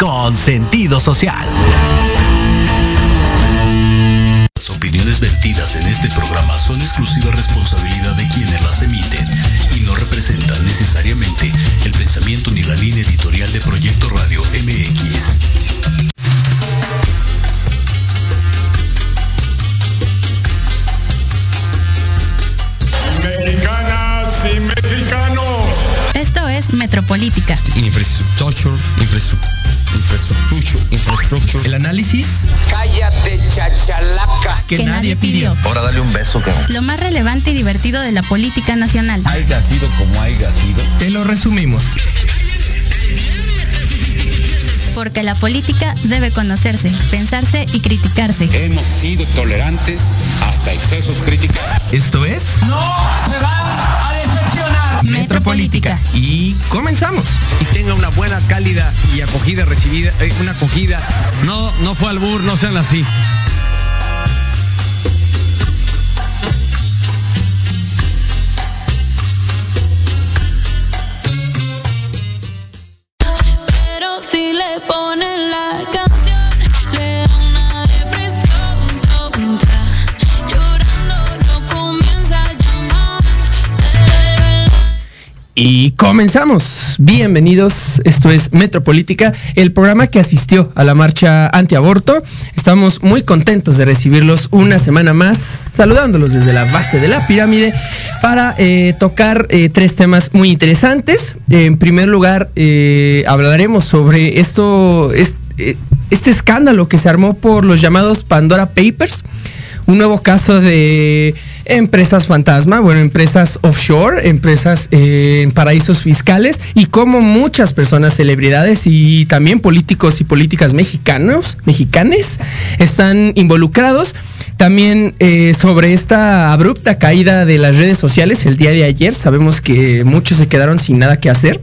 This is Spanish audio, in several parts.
con sentido social. Las opiniones vertidas en este programa son exclusiva responsabilidad de quienes las emiten y no representan necesariamente el pensamiento ni la línea editorial de Proyecto Radio El análisis Cállate, chachalaca. que, Que nadie nadie pidió. pidió. Ahora dale un beso, que Lo más relevante y divertido de la política nacional. haya sido como haya sido. Te lo resumimos. Porque la política debe conocerse, pensarse y criticarse. Hemos sido tolerantes hasta excesos críticos. Esto es Metropolítica. Y comenzamos. y tenga una buena, cálida y acogida recibida, eh, una acogida. No, no fue albur, no sean así. Y comenzamos. Bienvenidos. Esto es Metropolítica, el programa que asistió a la marcha antiaborto. Estamos muy contentos de recibirlos una semana más, saludándolos desde la base de la pirámide para eh, tocar eh, tres temas muy interesantes. en primer lugar, eh, hablaremos sobre esto, es- eh, este escándalo que se armó por los llamados Pandora Papers un nuevo caso de empresas fantasma, bueno, empresas offshore, empresas eh, en paraísos fiscales y como muchas personas, celebridades y también políticos y políticas mexicanos, mexicanes, están involucrados. También eh, sobre esta abrupta caída de las redes sociales el día de ayer, sabemos que muchos se quedaron sin nada que hacer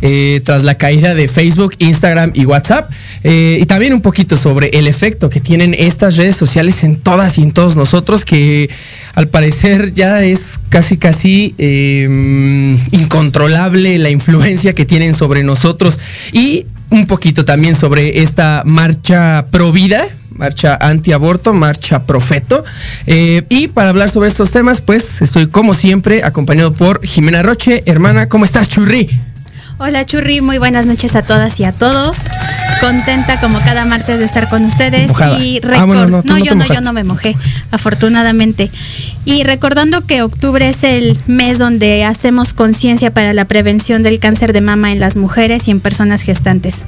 eh, tras la caída de Facebook, Instagram y WhatsApp. Eh, y también un poquito sobre el efecto que tienen estas redes sociales en todas y en todos nosotros, que al parecer ya es casi casi eh, incontrolable la influencia que tienen sobre nosotros. Y un poquito también sobre esta marcha pro vida, marcha antiaborto, marcha profeto. Eh, y para hablar sobre estos temas, pues estoy como siempre acompañado por Jimena Roche. Hermana, ¿cómo estás, Churri? Hola Churri, muy buenas noches a todas y a todos. Contenta como cada martes de estar con ustedes Mojada. y Ah, bueno, no, yo no, yo mojaste. no me mojé, afortunadamente. Y recordando que octubre es el mes donde hacemos conciencia para la prevención del cáncer de mama en las mujeres y en personas gestantes.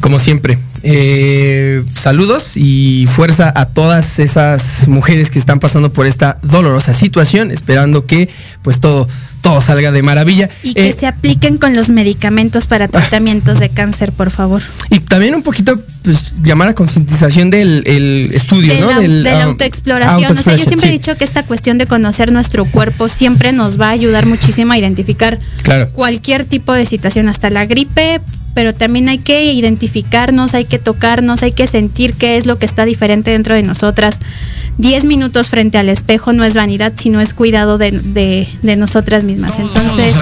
Como siempre. eh, saludos y fuerza a todas esas mujeres que están pasando por esta dolorosa situación, esperando que pues todo, todo salga de maravilla. Y que Eh, se apliquen con los medicamentos para tratamientos de cáncer, por favor. y también un poquito pues llamar a concientización del el estudio, de ¿no? la, Del, de la ah, autoexploración. O sea, yo siempre he dicho que esta cuestión de conocer nuestro cuerpo siempre nos va a ayudar muchísimo a identificar Claro. cualquier tipo de situación, hasta la gripe, pero también hay que identificarnos, hay que tocarnos, hay que sentir qué es lo que está diferente dentro de nosotras. Diez minutos frente al espejo no es vanidad, sino es cuidado de, de- de nosotras mismas. Entonces,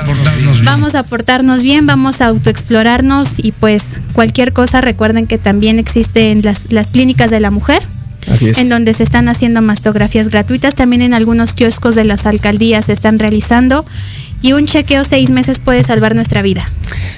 vamos a portarnos bien, vamos a autoexplorarnos y pues cualquier cosa recuerden que también existen las, las clínicas de la mujer Así es. en donde se están haciendo mastografías gratuitas. También en algunos kioscos de las alcaldías se están realizando. Y un chequeo seis meses puede salvar nuestra vida.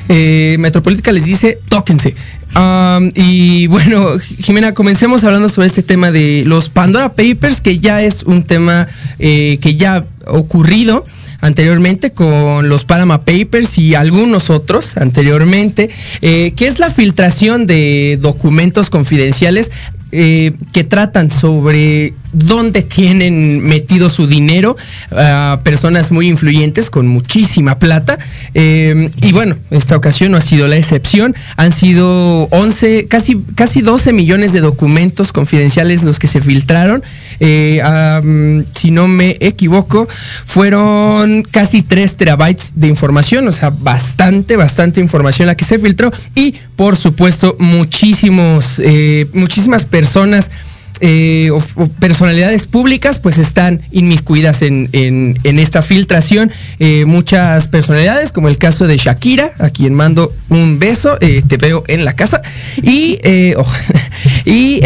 Eh, Metropolítica les dice, tóquense. Am, y bueno, Jimena, comencemos hablando sobre este tema de los Pandora Papers, que ya es un tema eh, que ya ha ocurrido anteriormente con los Panama Papers y algunos otros anteriormente, eh, que es la filtración de documentos confidenciales eh, que tratan sobre dónde tienen metido su dinero a personas muy influyentes con muchísima plata. Eh, y bueno, esta ocasión no ha sido la excepción. Han sido 11, casi, casi 12 millones de documentos confidenciales los que se filtraron. Eh, si no me equivoco, fueron casi 3 terabytes de información, o sea, bastante, bastante información la que se filtró. Y por supuesto, muchísimos, eh, muchísimas personas eh, o, o personalidades públicas pues están inmiscuidas en, en- en esta filtración. Eh, muchas personalidades, como el caso de Shakira, a quien mando un beso, eh, te veo en la casa. Y, eh, oh, y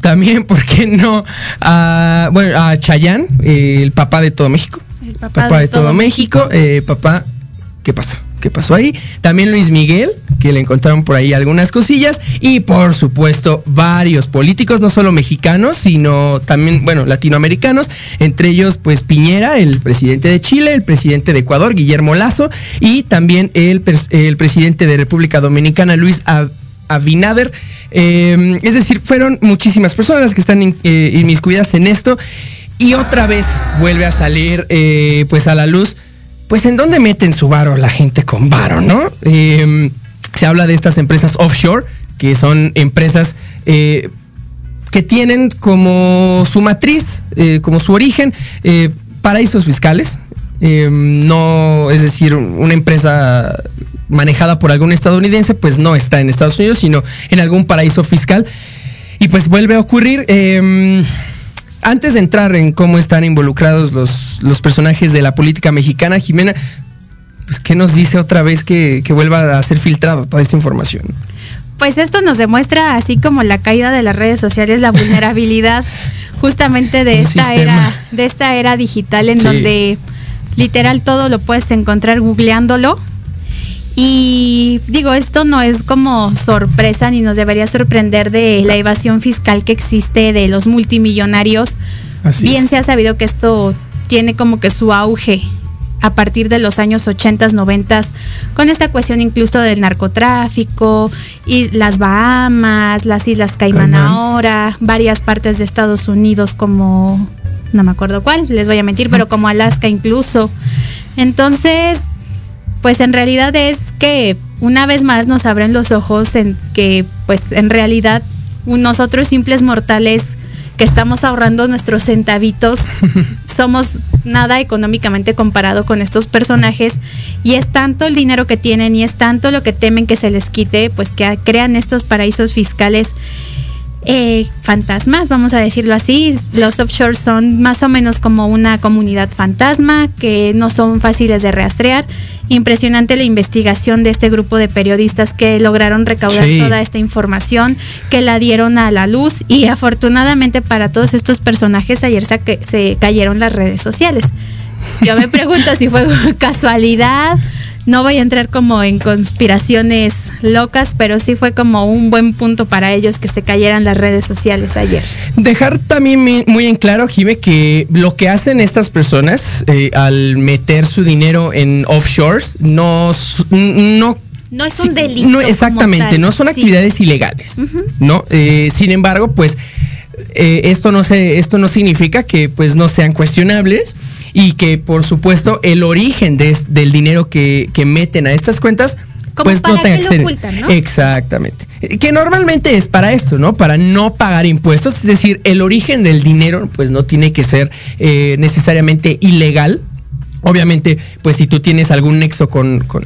también, ¿por qué no? A, bueno, a Chayanne, eh, el papá de todo México. El papá, Papá de todo México, eh, papá, ¿qué pasó? ¿Qué pasó ahí? También Luis Miguel, que le encontraron por ahí algunas cosillas. Y por supuesto, varios políticos, no solo mexicanos, sino también, bueno, latinoamericanos. Entre ellos, pues Piñera, el presidente de Chile, el presidente de Ecuador, Guillermo Lazo, y también el, el presidente de República Dominicana, Luis Ab- Abinader. Eh, es decir, fueron muchísimas personas que están in- eh, inmiscuidas en esto. Y otra vez vuelve a salir eh, pues a la luz, pues en dónde meten su varo la gente con varo, ¿no? Eh, se habla de estas empresas offshore, que son empresas eh, que tienen como su matriz, eh, como su origen, eh, paraísos fiscales. Eh, no, es decir, una empresa manejada por algún estadounidense, pues no está en Estados Unidos, sino en algún paraíso fiscal. Y pues vuelve a ocurrir. Antes de entrar en cómo están involucrados los, los personajes de la política mexicana, Jimena, pues ¿qué nos dice otra vez que, que vuelva a ser filtrado toda esta información? Pues esto nos demuestra, así como la caída de las redes sociales, la vulnerabilidad justamente de Un esta sistema. era, de esta era digital en Sí. donde literal todo lo puedes encontrar googleándolo. Y digo, esto no es como sorpresa ni nos debería sorprender de la evasión fiscal que existe de los multimillonarios. Así Bien es. se ha sabido que esto tiene como que su auge a partir de los años 80, 90, con esta cuestión incluso del narcotráfico, y las Bahamas, las Islas Caimán Caimán. ahora, varias partes de Estados Unidos como, no me acuerdo cuál, les voy a mentir, pero como Alaska incluso. Entonces, pues en realidad es que una vez más nos abren los ojos en que pues en realidad nosotros simples mortales que estamos ahorrando nuestros centavitos somos nada económicamente comparado con estos personajes. Y es tanto el dinero que tienen y es tanto lo que temen que se les quite pues que crean estos paraísos fiscales eh, fantasmas, vamos a decirlo así. Los offshore son más o menos como una comunidad fantasma que no son fáciles de rastrear. Impresionante la investigación de este grupo de periodistas que lograron recaudar Sí. toda esta información, que la dieron a la luz y afortunadamente para todos estos personajes ayer se cayeron las redes sociales. Yo me pregunto si fue casualidad. No voy a entrar como en conspiraciones locas, pero sí fue como un buen punto para ellos que se cayeran las redes sociales ayer. Dejar también mi- muy en claro, Jime, que lo que hacen estas personas eh, al meter su dinero en offshores no, no No es un delito. No, como exactamente, tal, no son sí. actividades ilegales, ¿no? Eh, sin embargo, pues eh, esto no se, esto no significa que pues no sean cuestionables y que por supuesto el origen de del dinero que, que meten a estas cuentas Como pues para no tenga que ser ocultan, ¿no? exactamente Eh, que normalmente es para esto no para no pagar impuestos es decir el origen del dinero pues no tiene que ser eh, necesariamente ilegal obviamente pues si tú tienes algún nexo con, con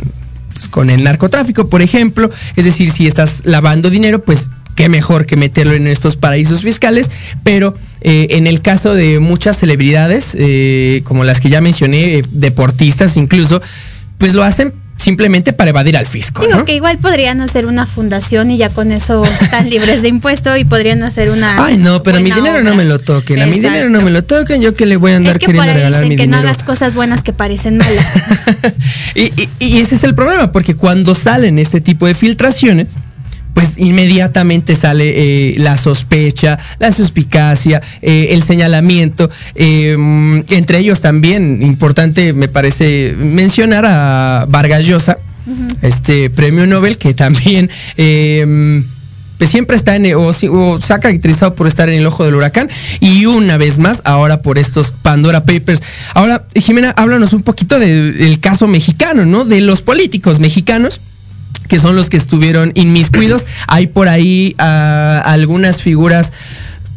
pues, con el narcotráfico, por ejemplo. Es decir, si estás lavando dinero, pues qué mejor que meterlo en estos paraísos fiscales. Pero eh, en el caso de muchas celebridades, eh, como las que ya mencioné, eh, deportistas incluso, pues lo hacen simplemente para evadir al fisco. Digo ¿no? que igual podrían hacer una fundación y ya con eso están libres de impuesto y podrían hacer una. Ay, no, pero a mi dinero no me lo toquen. A mi Exacto. dinero no me lo toquen. Yo que le voy a andar Es que por queriendo ahí regalar dicen mi que no hagas cosas buenas que parecen malas. y, y- y ese es el problema, porque cuando salen este tipo de filtraciones, pues inmediatamente sale eh, la sospecha, la suspicacia, eh, el señalamiento. eh, entre ellos también, importante me parece mencionar a Vargas Llosa, este premio Nobel, que también... pues siempre está en o, o se ha caracterizado por estar en el ojo del huracán y una vez más ahora por estos Pandora Papers. Ahora, Jimena, háblanos un poquito de- del caso mexicano, ¿no? De los políticos mexicanos que son los que estuvieron inmiscuidos. Hay por ahí ah, algunas figuras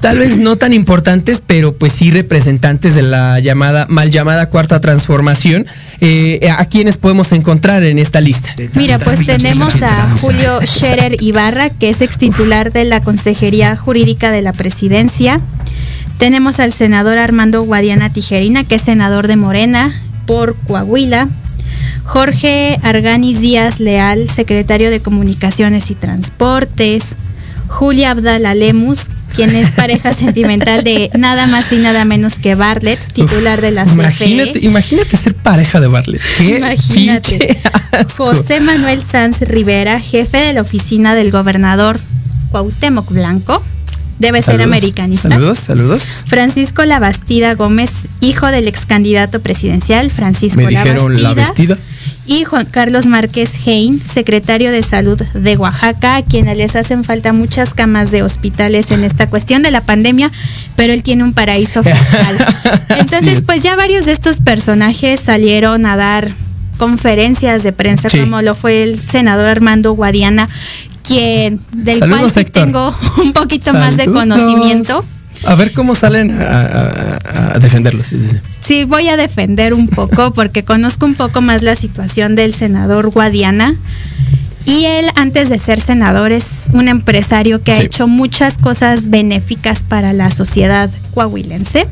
tal vez no tan importantes, pero pues sí representantes de la llamada, mal llamada cuarta transformación, eh, a quienes podemos encontrar en esta lista. Mira, pues tenemos a Julio Scherer Ibarra, que es ex titular de la Consejería Jurídica de la Presidencia. Tenemos al senador Armando Guadiana Tijerina, que es senador de Morena por Coahuila. Jorge Arganis Díaz Leal, secretario de Comunicaciones y Transportes. Julia Abdala Lemus, quien es pareja sentimental de nada más y nada menos que Bartlett, titular de la CFE. Imagínate, imagínate ser pareja de Bartlett. Qué Imagínate. José Manuel Sanz Rivera, jefe de la oficina del gobernador Cuauhtémoc Blanco. Debe ser americanista. Saludos, saludos. Francisco Labastida Gómez, hijo del ex candidato presidencial Francisco Me dijeron la Labastida. vestida. Y Juan Carlos Márquez Hein, secretario de Salud de Oaxaca, a quienes les hacen falta muchas camas de hospitales en esta cuestión de la pandemia, pero él tiene un paraíso fiscal. Entonces, es. pues ya varios de estos personajes salieron a dar conferencias de prensa, Sí. como lo fue el senador Armando Guadiana, quien del Saludos, cual sí tengo un poquito más de conocimiento. A ver cómo salen a, a- a defenderlos. sí, sí, sí. Sí, voy a defender un poco porque conozco un poco más la situación del senador Guadiana. Y él, antes de ser senador, es un empresario que ha hecho muchas cosas benéficas para la sociedad coahuilense.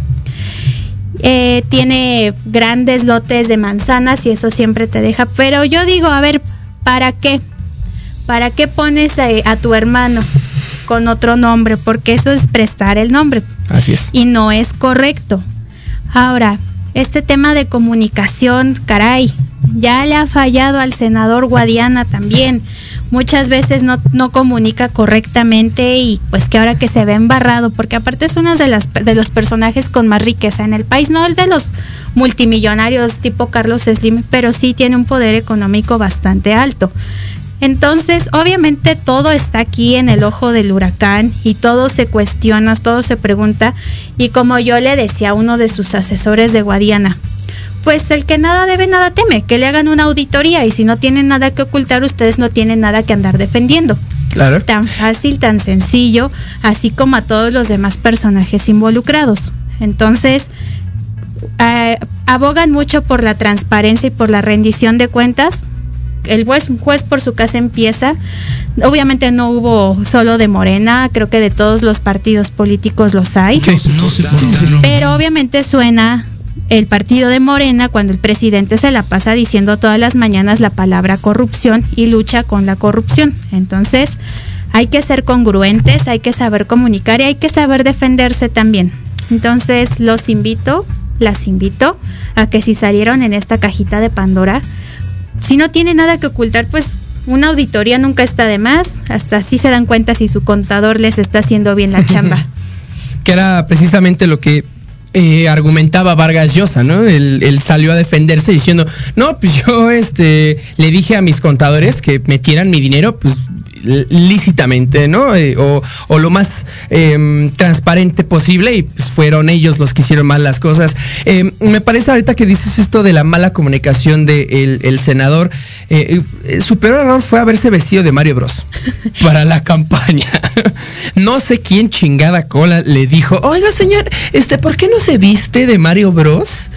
Eh, tiene grandes lotes de manzanas y eso siempre te deja. Pero yo digo, a ver, ¿para qué? ¿Para qué pones a, a tu hermano con otro nombre? Porque eso es prestar el nombre Así es. y no es correcto. Ahora, este tema de comunicación, caray, ya le ha fallado al senador Guadiana también. Muchas veces no, no comunica correctamente y pues que ahora que se ve embarrado, porque aparte es uno de, las, de los personajes con más riqueza en el país, no el de los multimillonarios tipo Carlos Slim, pero sí tiene un poder económico bastante alto. Entonces, obviamente todo está aquí en el ojo del huracán y todo se cuestiona, todo se pregunta. Y como yo le decía a uno de sus asesores de Guadiana, pues el que nada debe, nada teme, que le hagan una auditoría y si no tienen nada que ocultar, ustedes no tienen nada que andar defendiendo. Claro. Tan fácil, tan sencillo, así como a todos los demás personajes involucrados. Entonces, eh, abogan mucho por la transparencia y por la rendición de cuentas. El juez, juez por su casa empieza. Obviamente no hubo solo de Morena, creo que de todos los partidos políticos los hay. Sí. Pero obviamente suena el partido de Morena cuando el presidente se la pasa diciendo todas las mañanas la palabra corrupción y lucha con la corrupción. Entonces, hay que ser congruentes, hay que saber comunicar y hay que saber defenderse también. Entonces, los invito, las invito a que si salieron en esta cajita de Pandora, si no tiene nada que ocultar, pues una auditoría nunca está de más, hasta así se dan cuenta si su contador les está haciendo bien la chamba. que era precisamente lo que eh, argumentaba Vargas Llosa, ¿no? Él, él salió a defenderse diciendo, no, pues yo este, le dije a mis contadores que metieran mi dinero, pues lícitamente, ¿no? Eh, o, o lo más em, transparente posible y pues fueron ellos los que hicieron mal las cosas. Em, me parece ahorita que dices esto de la mala comunicación del el senador, eh, eh, su peor error fue haberse vestido de Mario Bros para la campaña. no sé quién chingada cola le dijo, oiga señor, este, ¿por qué no se viste de Mario Bros?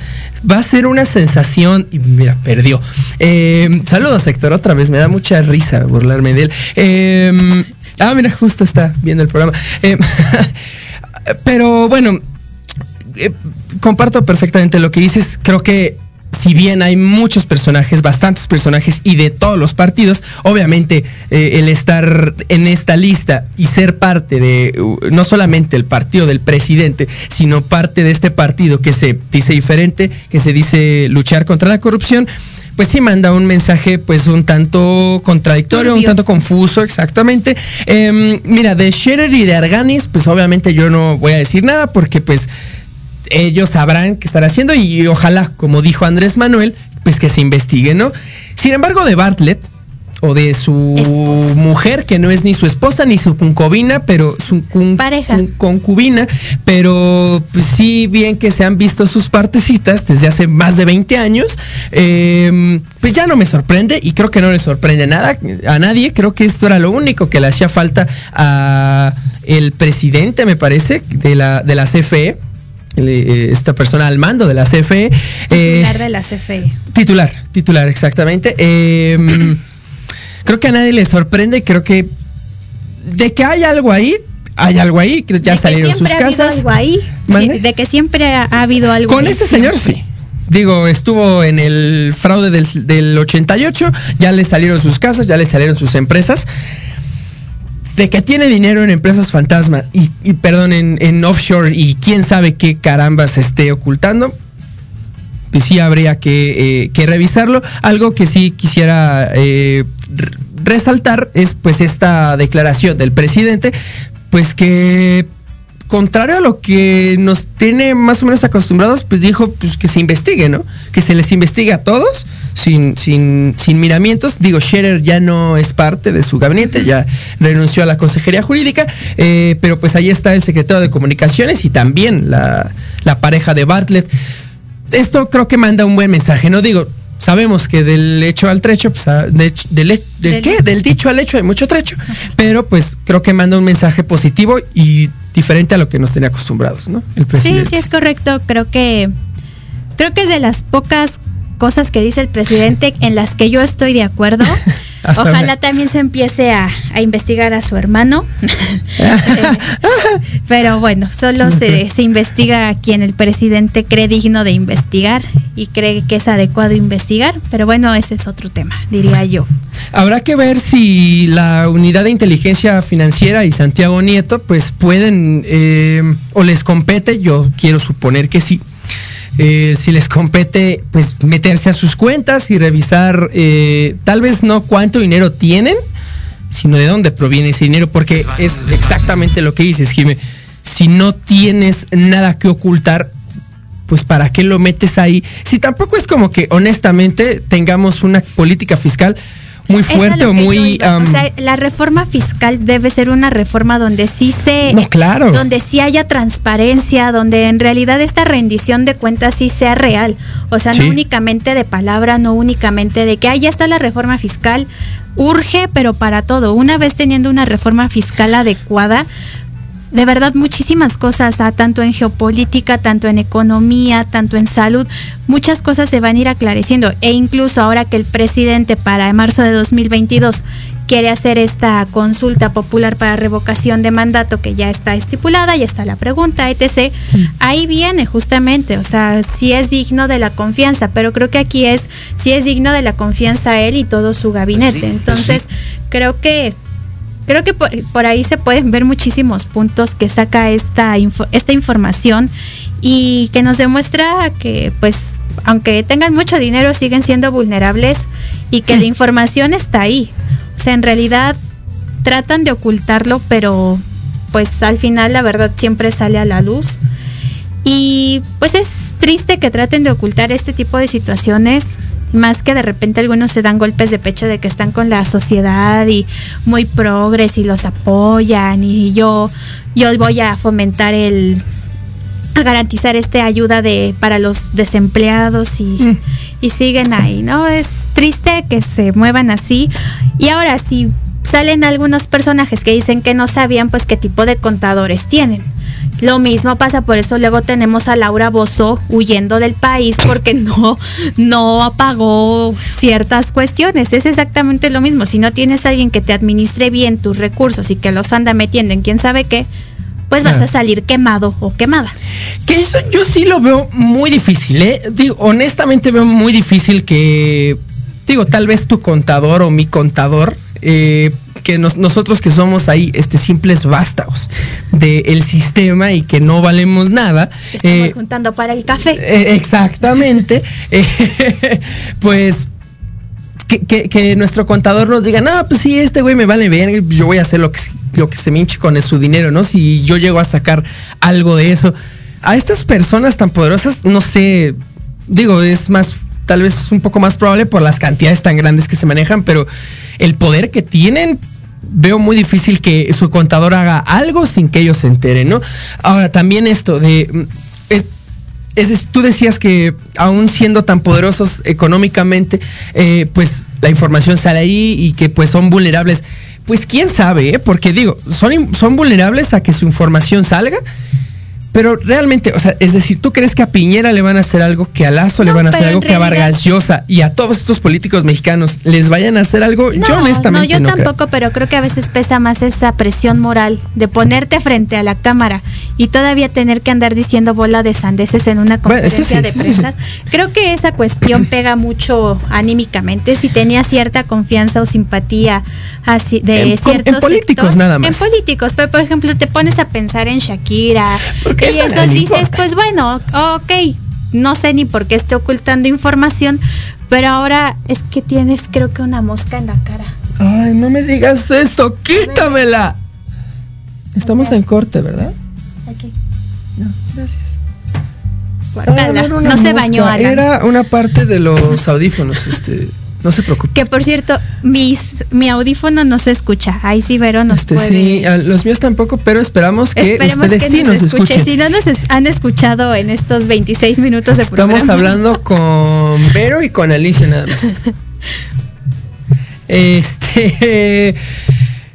Va a ser una sensación. Y mira, perdió. Eh, saludos, Héctor. Otra vez, me da mucha risa burlarme de él. Eh, ah, mira, justo está viendo el programa. Eh, pero bueno, eh, comparto perfectamente lo que dices. Creo que si bien hay muchos personajes, bastantes personajes y de todos los partidos, obviamente eh, el estar en esta lista y ser parte de uh, no solamente el partido del presidente, sino parte de este partido que se dice diferente, que se dice luchar contra la corrupción, pues sí manda un mensaje pues un tanto contradictorio, un tanto confuso, exactamente. Em, mira, de Scherer y de Arganis, pues obviamente yo no voy a decir nada porque pues ellos sabrán qué están haciendo y ojalá, como dijo Andrés Manuel, pues que se investigue, ¿no? Sin embargo, de Bartlett o de su Esposa. mujer, que no es ni su esposa ni su concubina, pero su Pareja. concubina, pero pues sí bien que se han visto sus partecitas desde hace más de 20 años, eh, pues ya no me sorprende y creo que no le sorprende nada a nadie, creo que esto era lo único que le hacía falta a el presidente, me parece, de la, de la CFE, esta persona al mando de la CFE. eh, Titular de la CFE. Titular, titular, exactamente. Eh, creo que a nadie le sorprende, creo que de que hay algo ahí, hay algo ahí, que ya De que salieron sus siempre ha casas. algo ahí. De que siempre ha, ha habido algo Con ahí, este señor sí. Digo, estuvo en el fraude del, del 88, ya le salieron sus casas, ya le salieron sus empresas. De que tiene dinero en empresas fantasmas y, y, perdón, en, en offshore y quién sabe qué caramba se esté ocultando, pues sí habría que, eh, que revisarlo. Algo que sí quisiera eh, resaltar es pues esta declaración del presidente, pues que contrario a lo que nos tiene más o menos acostumbrados, pues dijo pues que se investigue, ¿no? Que se les investigue a todos sin, sin, sin miramientos. Digo, Scherer ya no es parte de su gabinete, ya renunció a la consejería jurídica, eh, pero pues ahí está el secretario de comunicaciones y también la, la pareja de Bartlett. Esto creo que manda un buen mensaje, ¿no? Digo, sabemos que del hecho al trecho, pues, ah, de hecho- del, del Del- qué? Del dicho al hecho hay mucho trecho, pero pues creo que manda un mensaje positivo y diferente a lo que nos tenía acostumbrados, ¿no? El Sí, sí es correcto. Creo que creo que es de las pocas cosas que dice el presidente en las que yo estoy de acuerdo. Ojalá también se empiece a, a investigar a su hermano. Eh, Pero bueno, solo se, se investiga a quien el presidente cree digno de investigar y cree que es adecuado investigar. Pero bueno, ese es otro tema, diría yo. Habrá que ver si la unidad de inteligencia financiera y Santiago Nieto pues pueden eh, o les compete, yo quiero suponer que sí, eh, si les compete pues meterse a sus cuentas y revisar eh, tal vez no cuánto dinero tienen, sino de dónde proviene ese dinero, porque es exactamente lo que dices, Jimé. Si no tienes nada que ocultar, pues para qué lo metes ahí. Si tampoco es como que honestamente tengamos una política fiscal muy fuerte o muy... am, o sea, la reforma fiscal debe ser una reforma donde sí se No, claro. donde sí haya transparencia, donde en realidad esta rendición de cuentas sí sea real. O sea, Sí. no únicamente de palabra, no únicamente de que ah, ya está la reforma fiscal, urge, pero para todo. Una vez teniendo una reforma fiscal adecuada, de verdad muchísimas cosas, ah, tanto en geopolítica, tanto en economía, tanto en salud, muchas cosas se van a ir aclareciendo. E incluso ahora que el presidente para marzo de 2022 quiere hacer esta consulta popular para revocación de mandato que ya está estipulada, ya está la pregunta, etc. Ahí viene justamente, o sea, si es digno de la confianza, pero creo que aquí es si es digno de la confianza él y todo su gabinete. Entonces, creo que creo que por, por ahí se pueden ver muchísimos puntos que saca esta, info- esta información y que nos demuestra que pues aunque tengan mucho dinero siguen siendo vulnerables y que la información está ahí. O sea, en realidad tratan de ocultarlo, pero pues al final la verdad siempre sale a la luz. Y pues es triste que traten de ocultar este tipo de situaciones, más que de repente algunos se dan golpes de pecho de que están con la sociedad y muy progres y los apoyan y yo yo voy a fomentar el a garantizar este ayuda de para los desempleados y, y siguen ahí, ¿no? Es triste que se muevan así. Y ahora si salen algunos personajes que dicen que no sabían pues qué tipo de contadores tienen. Lo mismo pasa, por eso luego tenemos a Laura Bozo huyendo del país porque no, no apagó ciertas cuestiones. Es exactamente lo mismo. Si no tienes a alguien que te administre bien tus recursos y que los anda metiendo en quién sabe qué, pues vas a salir quemado o quemada. Que eso yo sí lo veo muy difícil, ¿eh? Digo, honestamente veo muy difícil que, digo, tal vez tu contador o mi contador, eh, que nos- nosotros que somos ahí este, simples vástagos del sistema y que no valemos nada. Estamos eh, juntando para el café. eh, exactamente. eh, pues que, que- que nuestro contador nos diga, no, pues sí, este güey me vale bien, yo voy a hacer lo que, lo que se me hinche con su dinero, ¿no? Si yo llego a sacar algo de eso. A estas personas tan poderosas, no sé, digo, es más, tal vez un poco más probable por las cantidades tan grandes que se manejan, pero el poder que tienen, veo muy difícil que su contador haga algo sin que ellos se enteren, ¿no? Ahora, también esto de... mm, es- es, tú decías que aún siendo tan poderosos económicamente, eh, pues la información sale ahí y que pues son vulnerables. pues quién sabe, ¿eh? porque digo, son, son vulnerables a que su información salga. Pero realmente, o sea, es decir, ¿tú crees que a Piñera le van a hacer algo, que a Lazo le van a hacer algo, que a Vargas Llosa y a todos estos políticos mexicanos les vayan a hacer algo? No, yo honestamente no, yo no creo. tampoco, pero creo que a veces pesa más esa presión moral de ponerte frente a la cámara y todavía tener que andar diciendo bola de sandeces en una Bueno, conferencia sí, de sí. prensa. Creo que esa cuestión pega mucho anímicamente. Si tenía cierta confianza o simpatía así de En- ciertos en políticos sector- nada más. En políticos, pero por ejemplo te pones a pensar en Shakira Porque y eso dices, importa. pues bueno, ok, no sé ni por qué esté ocultando información, pero ahora es que tienes creo que una mosca en la cara. Ay, no me digas esto, quítamela. Estamos en corte, ¿verdad? Aquí. No, gracias. Ah, no se bañó Alan. Era una parte de los audífonos, este. No se preocupe. Que por cierto, mis, mi audífono no se escucha. Ahí sí Vero nos Este, puede. sí, a los míos tampoco, pero esperamos que Esperemos ustedes que sí nos, escuche. escuchen. Si no nos han escuchado en estos 26 minutos de Estamos programa. hablando con Vero y con Alicia nada más. Este.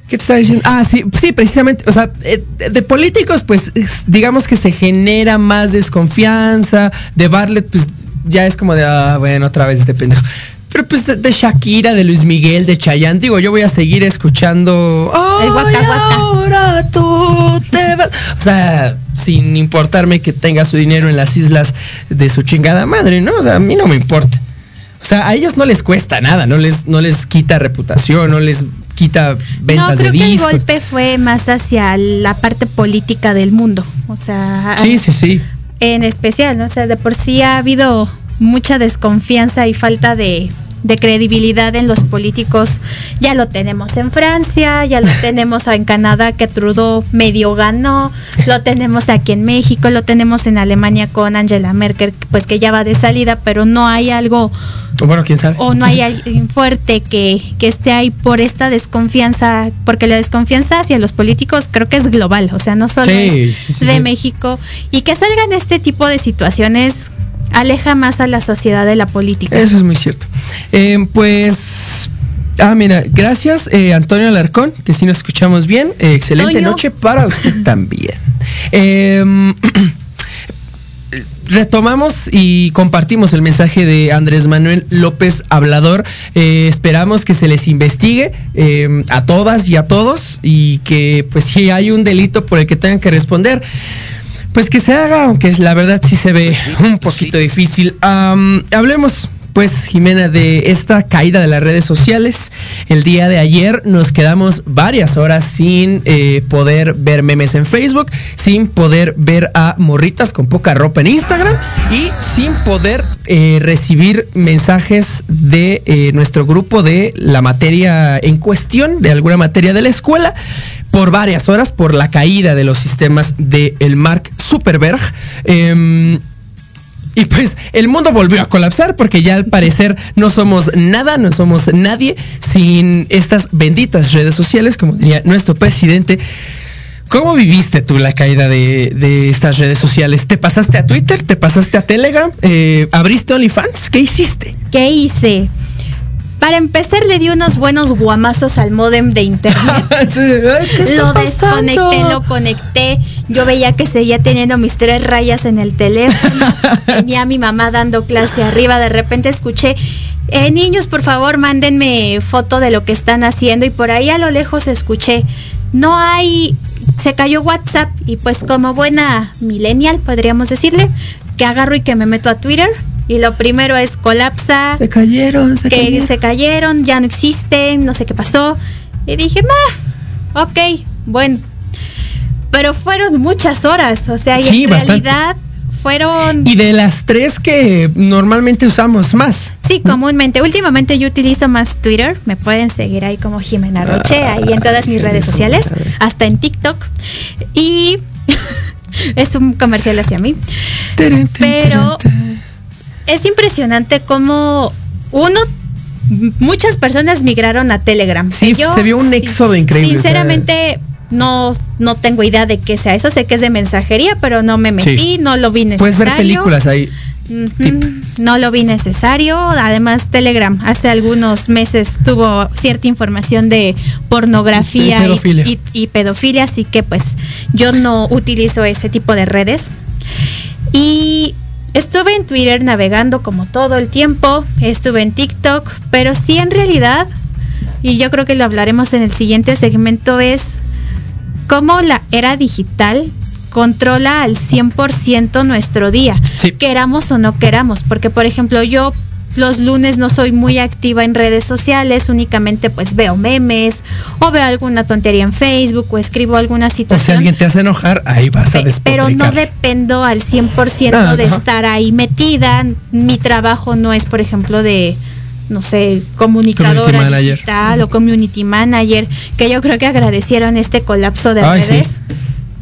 ¿Qué te estaba diciendo? Ah, sí, sí, precisamente. O sea, eh, de, políticos, pues es- digamos que se genera más desconfianza. De Bartlett, pues ya es como de, ah, bueno, otra vez este pendejo. Pero pues de, de Shakira, de Luis Miguel, de Chayanne, digo, yo voy a seguir escuchando. El "Ay, Waka Waka". ahora tú te vas. O sea, sin importarme que tenga su dinero en las islas de su chingada madre, ¿no? O sea, a mí no me importa. O sea, a ellos no les cuesta nada, no les, no les quita reputación, no les quita No, ventas creo de que el golpe fue más hacia la parte política del mundo. O sea, Sí, sí, sí. en especial, ¿no? O sea, de por sí ha habido mucha desconfianza y falta de, de credibilidad en los políticos. Ya lo tenemos en Francia, ya lo tenemos en Canadá que Trudeau medio ganó, lo tenemos aquí en México, lo tenemos en Alemania con Angela Merkel, pues que ya va de salida, pero no hay algo O bueno, quién sabe. o no hay alguien fuerte que, que esté ahí por esta desconfianza, porque la desconfianza hacia los políticos creo que es global, o sea, no solo Sí, es sí, sí, de. México, y que salgan este tipo de situaciones aleja más a la sociedad de la política. Eso es muy cierto. Eh, pues. Ah, mira, gracias eh, Antonio Alarcón, que sí nos escuchamos bien. Eh, excelente Toño. noche para usted también. Eh, retomamos y compartimos el mensaje de Andrés Manuel López Hablador. Eh, esperamos que se les investigue eh, a todas y a todos y que pues si hay un delito por el que tengan que responder. Pues que se haga, aunque la verdad sí se ve un poquito difícil. Hablemos, pues, Jimena, de esta caída de las redes sociales. El día de ayer nos quedamos varias horas sin eh, poder ver memes en Facebook, sin poder ver a morritas con poca ropa en Instagram y sin poder eh, recibir mensajes de eh, nuestro grupo de la materia en cuestión, de alguna materia de la escuela por varias horas por la caída de los sistemas del el Mark Zuckerberg. Em, y pues el mundo volvió a colapsar porque ya al parecer no somos nada, no somos nadie sin estas benditas redes sociales, como diría nuestro presidente. ¿Cómo viviste tú la caída de, de estas redes sociales? ¿Te pasaste a Twitter? ¿Te pasaste a Telegram? Eh, ¿Abriste OnlyFans? ¿Qué hiciste? ¿Qué hice? Para empezar le di unos buenos guamazos al modem de internet. lo desconecté, lo conecté. Yo veía que seguía teniendo mis tres rayas en el teléfono. Tenía a mi mamá dando clase arriba. De repente escuché, eh, niños, por favor, mándenme foto de lo que están haciendo. Y por ahí a lo lejos escuché, no hay, se cayó WhatsApp. Y pues como buena millennial, podríamos decirle, que agarro y que me meto a Twitter. Y lo primero es colapsa Se cayeron, se que cayeron. se cayeron, ya no existen, no sé qué pasó. Y dije, ma, ok, bueno. Pero fueron muchas horas, o sea, y Sí, en bastante. realidad fueron... Y de las tres que normalmente usamos más. Sí, comúnmente. Últimamente yo utilizo más Twitter. Me pueden seguir ahí como Jimena Roche, ahí en todas mis redes sociales, hasta en TikTok. Y es un comercial hacia mí. Pero es impresionante cómo uno, muchas personas migraron a Telegram. Sí, se vio un éxodo increíble, Sinceramente, no, no tengo idea de qué sea eso. Sé que es de mensajería, pero no me metí, Sí. no lo vi necesario. Puedes ver películas ahí. No lo vi necesario. Además, Telegram hace algunos meses tuvo cierta información de pornografía y- pedofilia. y, y pedofilia, así que pues yo no utilizo ese tipo de redes. Y estuve en Twitter navegando como todo el tiempo, estuve en TikTok, pero sí en realidad, y yo creo que lo hablaremos en el siguiente segmento, es cómo la era digital controla al 100% nuestro día, Sí. queramos o no queramos, porque por ejemplo yo los lunes no soy muy activa en redes sociales, únicamente pues veo memes o veo alguna tontería en Facebook o escribo alguna O si situación. alguien te hace enojar, ahí vas a Pe- pero no despotricar. dependo al 100% Ah, de estar ahí metida. Mi trabajo no es, por ejemplo, de, no sé, comunicadora digital o community manager, que yo creo que agradecieron este colapso de Ay, redes. sí.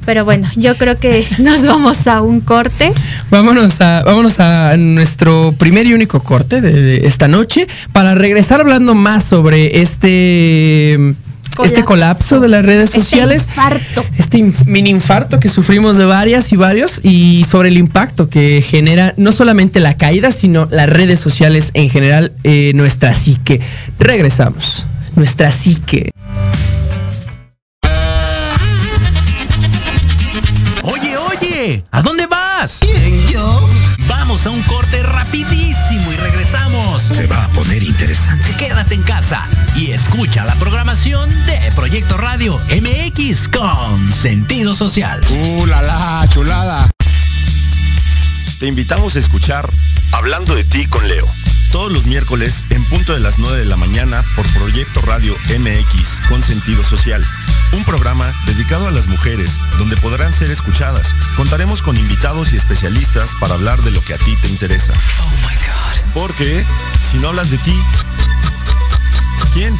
Pero bueno, yo creo que nos vamos a un corte. Vámonos a, vámonos a nuestro primer y único corte de, de esta noche para regresar hablando más sobre este este colapso de las redes Este sociales, infarto. este mini infarto que sufrimos de varias y varios y sobre el impacto que genera no solamente la caída, sino las redes sociales en general, eh, nuestra psique. Regresamos, nuestra psique. ¿A dónde vas? ¿Quién, yo? Vamos a un corte rapidísimo y regresamos. Se va a poner interesante. Quédate en casa y escucha la programación de Proyecto Radio MX con sentido social. ¡Uh, la, la, chulada! Te invitamos a escuchar Hablando de ti con Leo. Todos los miércoles en punto de las 9 de la mañana por Proyecto Radio MX con sentido social. Un programa dedicado a las mujeres donde podrán ser escuchadas. Contaremos con invitados y especialistas para hablar de lo que a ti te interesa. Porque si no hablas de ti, ¿quién?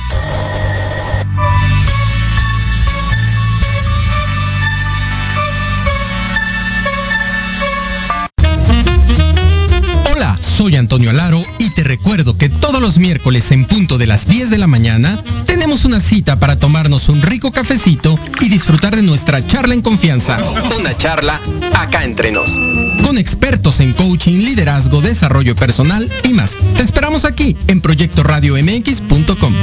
Soy Antonio Alaro y te recuerdo que todos los miércoles en punto de las 10 de la mañana tenemos una cita para tomarnos un rico cafecito y disfrutar de nuestra charla en confianza. Una charla acá entre nos. Con expertos en coaching, liderazgo, desarrollo personal y más. Te esperamos aquí en proyectoradiomx.com.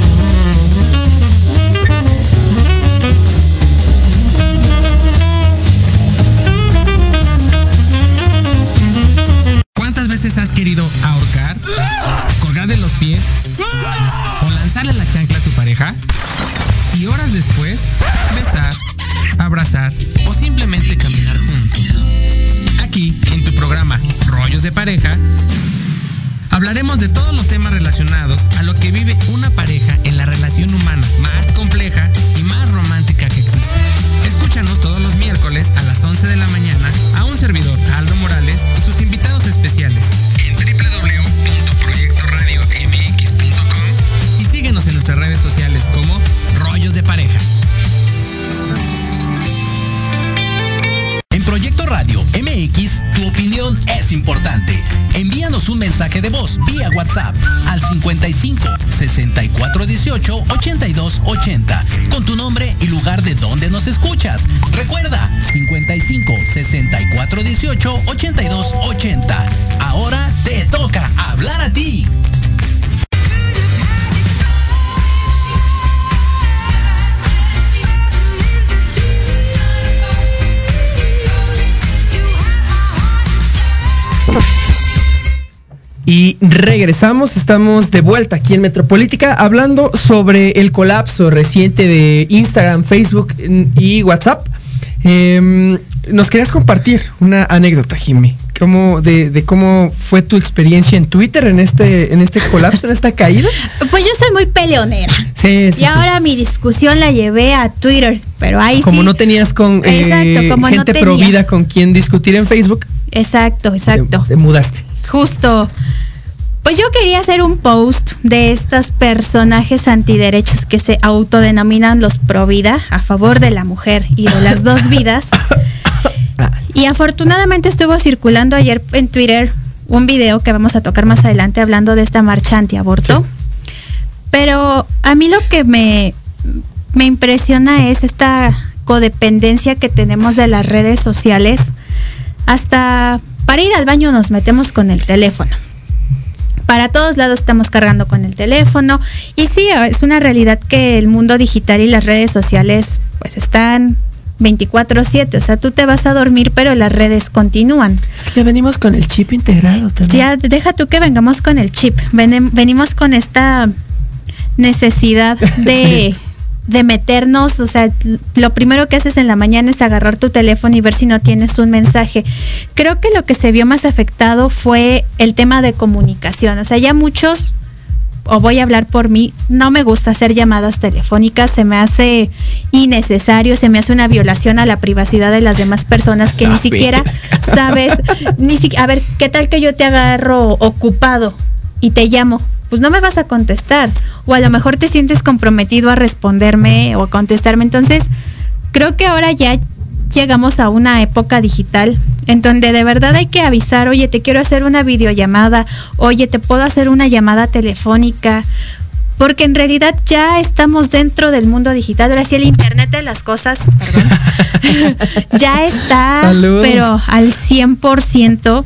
has querido ahorcar, colgar de los pies o lanzarle la chancla a tu pareja? Y horas después, besar, abrazar o simplemente caminar juntos. Aquí, en tu programa Rollos de Pareja, hablaremos de todos los temas relacionados a lo que vive una pareja en la relación humana más compleja y más romántica. Escúchanos todos los miércoles a las 11 de la mañana a un servidor, Aldo Morales, y sus invitados especiales en www.proyectoradiomx.com y síguenos en nuestras redes sociales como Rollos de Pareja. En Proyecto Radio MX, es importante. Envíanos un mensaje de voz vía WhatsApp al 55 64 18 82 80 con tu nombre y lugar de donde nos escuchas. Recuerda 55 64 18 82 80. Y regresamos, estamos de vuelta aquí en Metropolítica hablando sobre el colapso reciente de Instagram, Facebook mm, y WhatsApp. Em, nos querías compartir una anécdota, Jimmy, cómo, de, de cómo fue tu experiencia en Twitter en este, en este colapso, en esta caída. Pues yo soy muy peleonera. Sí, sí, y ahora mi discusión la llevé a Twitter, pero ahí Como sí. no tenías con eh, como no gente tenía. provida con quien discutir en Facebook, Exacto, te, exacto. te mudaste. Justo. Pues yo quería hacer un post de estos personajes antiderechos que se autodenominan los pro vida, a favor de la mujer y de las dos vidas. Y afortunadamente estuvo circulando ayer en Twitter un video que vamos a tocar más adelante hablando de esta marcha antiaborto. Pero a mí lo que me, me impresiona es esta codependencia que tenemos de las redes sociales hasta para ir al baño nos metemos con el teléfono. Para todos lados estamos cargando con el teléfono. Y sí, es una realidad que el mundo digital y las redes sociales pues están 24/7. O sea, tú te vas a dormir, pero las redes continúan. Es que ya venimos con el chip integrado también. Ya deja tú que vengamos con el chip. Venimos con esta necesidad de, de meternos. O sea, lo primero que haces en la mañana es agarrar tu teléfono y ver si no tienes un mensaje. Creo que lo que se vio más afectado fue el tema de comunicación. O sea, ya muchos o voy a hablar por mí, no me gusta hacer llamadas telefónicas, se me hace innecesario, se me hace una violación a la privacidad de las demás personas que ni siquiera sabes, ni si, a ver, ¿qué tal que yo te agarro ocupado y te llamo? Pues no me vas a contestar, o a lo mejor te sientes comprometido a responderme o a contestarme, entonces creo que ahora ya llegamos a una época digital en donde de verdad hay que avisar, oye, te quiero hacer una videollamada, oye, te puedo hacer una llamada telefónica, porque en realidad ya estamos dentro del mundo digital, ahora sí el Internet de las cosas, perdón, ya está, pero al 100%.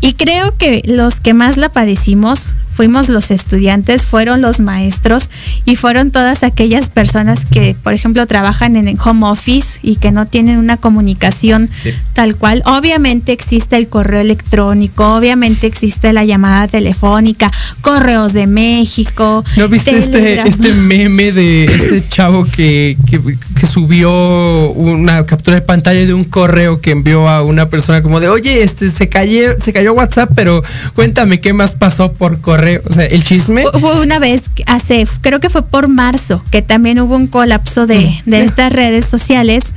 Y creo que los que más la padecimos fuimos los estudiantes, fueron los maestros y fueron todas aquellas personas que, por ejemplo, trabajan en el home office y que no tienen una comunicación Sí. tal cual. Obviamente existe el correo electrónico, obviamente existe la llamada telefónica, correos de México. ¿No viste este, este meme de este chavo que, que, que subió una captura de pantalla de un correo que envió a una persona como de, oye, este se cayó, se cayó WhatsApp, pero cuéntame qué más pasó por correo? O sea, el chisme. Hubo una vez hace, creo que fue por marzo, que también hubo un colapso de, de estas redes sociales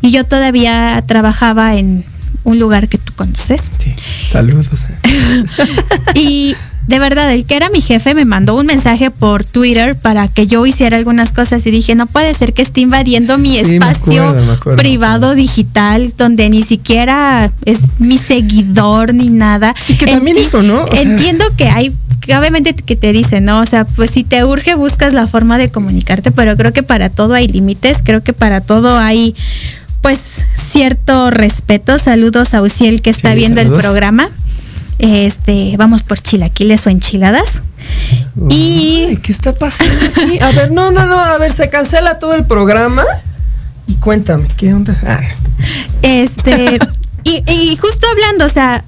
y yo todavía trabajaba en un lugar que tú conoces. Sí, saludos. Y de verdad, el que era mi jefe me mandó un mensaje por Twitter para que yo hiciera algunas cosas y dije, no puede ser que esté invadiendo mi Sí, me espacio acuerdo, me acuerdo. privado digital donde ni siquiera es mi seguidor ni nada. Sí, que también Enti- eso, ¿no? O sea- Entiendo que hay que obviamente que te dicen, ¿no? O sea, pues si te urge buscas la forma de comunicarte, pero creo que para todo hay límites, creo que para todo hay pues cierto respeto. Saludos a Uciel que está Sí, viendo saludos. el programa. Este, vamos por chilaquiles o enchiladas. Y ¿Qué está pasando aquí? A ver, no, no, no, a ver, se cancela todo el programa. Y cuéntame, ¿qué onda? Ah, Este, y, y justo hablando, o sea,